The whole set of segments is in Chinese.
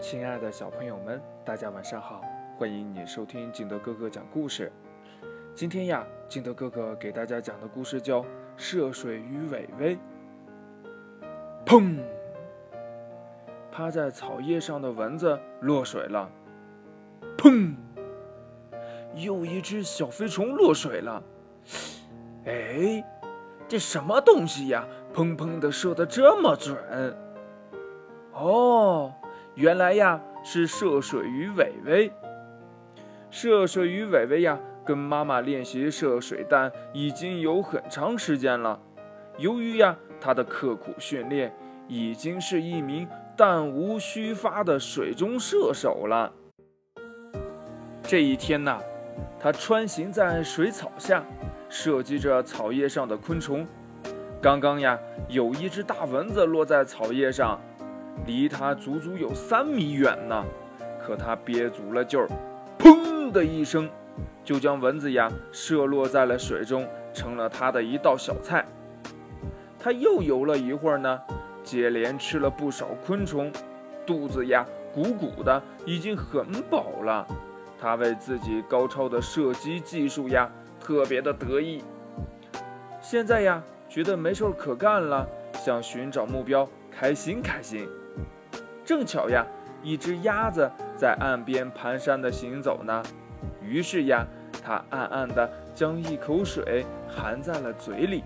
亲爱的小朋友们，大家晚上好！欢迎你收听景德哥哥讲故事。今天呀，景德哥哥给大家讲的故事叫《涉水鱼伟伟》。砰！趴在草叶上的蚊子落水了。砰！又一只小飞虫落水了。哎，这什么东西呀？砰砰的射得这么准！哦。原来呀，是涉水鱼伟伟。涉水鱼伟伟呀，跟妈妈练习射水弹已经有很长时间了。由于呀，他的刻苦训练，已经是一名弹无虚发的水中射手了。这一天呐，他穿行在水草下，射击着草叶上的昆虫。刚刚呀，有一只大蚊子落在草叶上。离他足足有三米远呢，可他憋足了劲儿，砰的一声，就将蚊子呀射落在了水中，成了他的一道小菜。他又游了一会儿呢，接连吃了不少昆虫，肚子呀鼓鼓的，已经很饱了。他为自己高超的射击技术呀特别的得意。现在呀觉得没事可干了，想寻找目标，开心开心。正巧呀，一只鸭子在岸边蹒跚的行走呢。于是呀，他暗暗的将一口水含在了嘴里，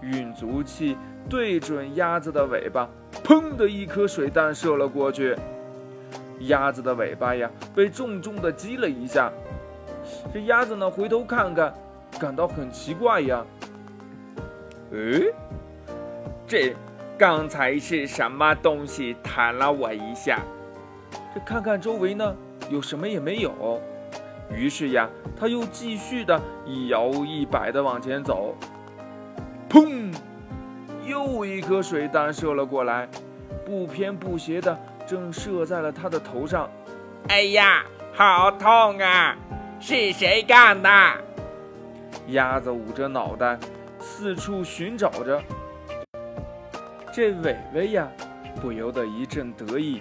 运足气，对准鸭子的尾巴，砰的一颗水弹射了过去。鸭子的尾巴呀，被重重的击了一下。这鸭子呢，回头看看，感到很奇怪呀。诶，这。刚才是什么东西弹了我一下？这看看周围呢，有什么也没有。于是呀，他又继续的一摇一摆的往前走。砰！又一颗水弹射了过来，不偏不斜的正射在了他的头上。哎呀，好痛啊！是谁干的？鸭子捂着脑袋，四处寻找着。这伟伟呀，不由得一阵得意，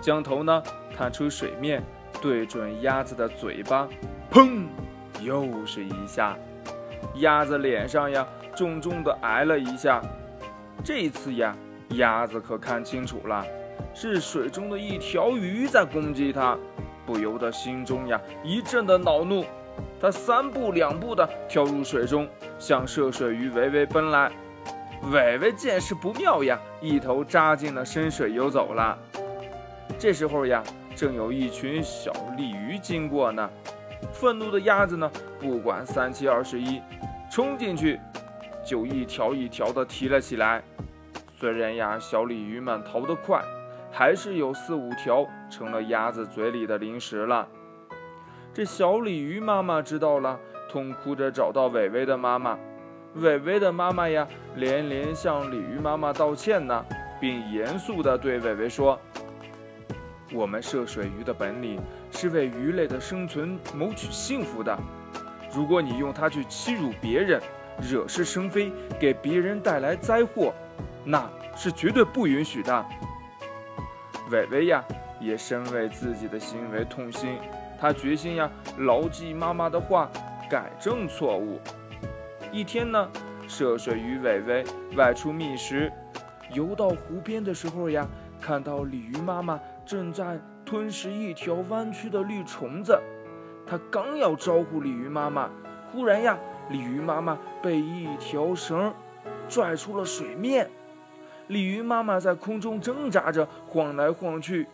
将头呢探出水面，对准鸭子的嘴巴，砰，又是一下，鸭子脸上呀重重的挨了一下。这次呀，鸭子可看清楚了，是水中的一条鱼在攻击它，不由得心中呀一阵的恼怒，它三步两步的跳入水中，向涉水鱼伟伟奔来。伟伟见势不妙呀，一头扎进了深水游走了。这时候呀，正有一群小鲤鱼经过呢。愤怒的鸭子呢，不管三七二十一，冲进去就一条一条的提了起来。虽然呀，小鲤鱼们逃得快，还是有四五条成了鸭子嘴里的零食了。这小鲤鱼妈妈知道了，痛哭着找到伟伟的妈妈。伟伟的妈妈呀，连连向鲤鱼妈妈道歉呢，并严肃地对伟伟说：“我们涉水鱼的本领是为鱼类的生存谋取幸福的。如果你用它去欺辱别人，惹是生非，给别人带来灾祸，那是绝对不允许的。”伟伟呀，也深为自己的行为痛心，他决心呀，牢记妈妈的话，改正错误。一天呢，涉水鱼伟伟外出觅食，游到湖边的时候呀，看到鲤鱼妈妈正在吞食一条弯曲的绿虫子。他刚要招呼鲤鱼妈妈，忽然呀，鲤鱼妈妈被一条绳拽出了水面。鲤鱼妈妈在空中挣扎着晃来晃去，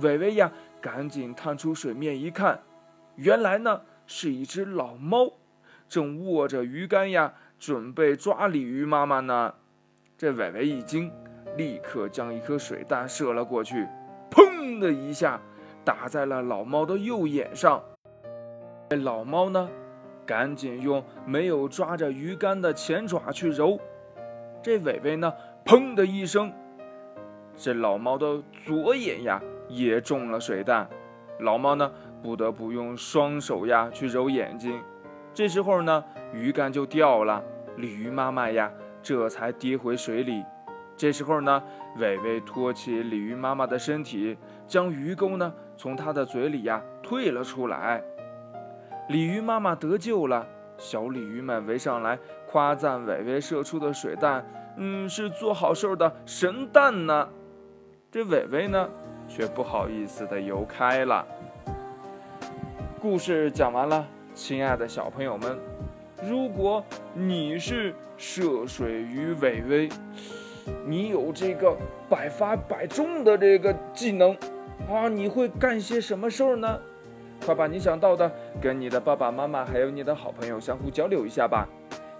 伟伟呀，赶紧探出水面一看，原来呢是一只老猫。正握着鱼竿呀，准备抓鲤鱼妈妈呢。这伟伟一惊，立刻将一颗水弹射了过去，砰的一下，打在了老猫的右眼上。这老猫呢，赶紧用没有抓着鱼竿的前爪去揉。这伟伟呢，砰的一声，这老猫的左眼呀也中了水弹。老猫呢，不得不用双手呀去揉眼睛。这时候呢，鱼竿就掉了，鲤鱼妈妈呀，这才跌回水里。这时候呢，伟伟托起鲤鱼妈妈的身体，将鱼钩呢从它的嘴里呀退了出来。鲤鱼妈妈得救了，小鲤鱼们围上来夸赞伟伟射出的水弹，嗯，是做好事的神弹呢。这伟伟呢，却不好意思的游开了。故事讲完了，亲爱的小朋友们，如果你是涉水鱼伟伟。你有这个百发百中的这个技能啊！你会干些什么事儿呢？快把你想到的跟你的爸爸妈妈还有你的好朋友相互交流一下吧。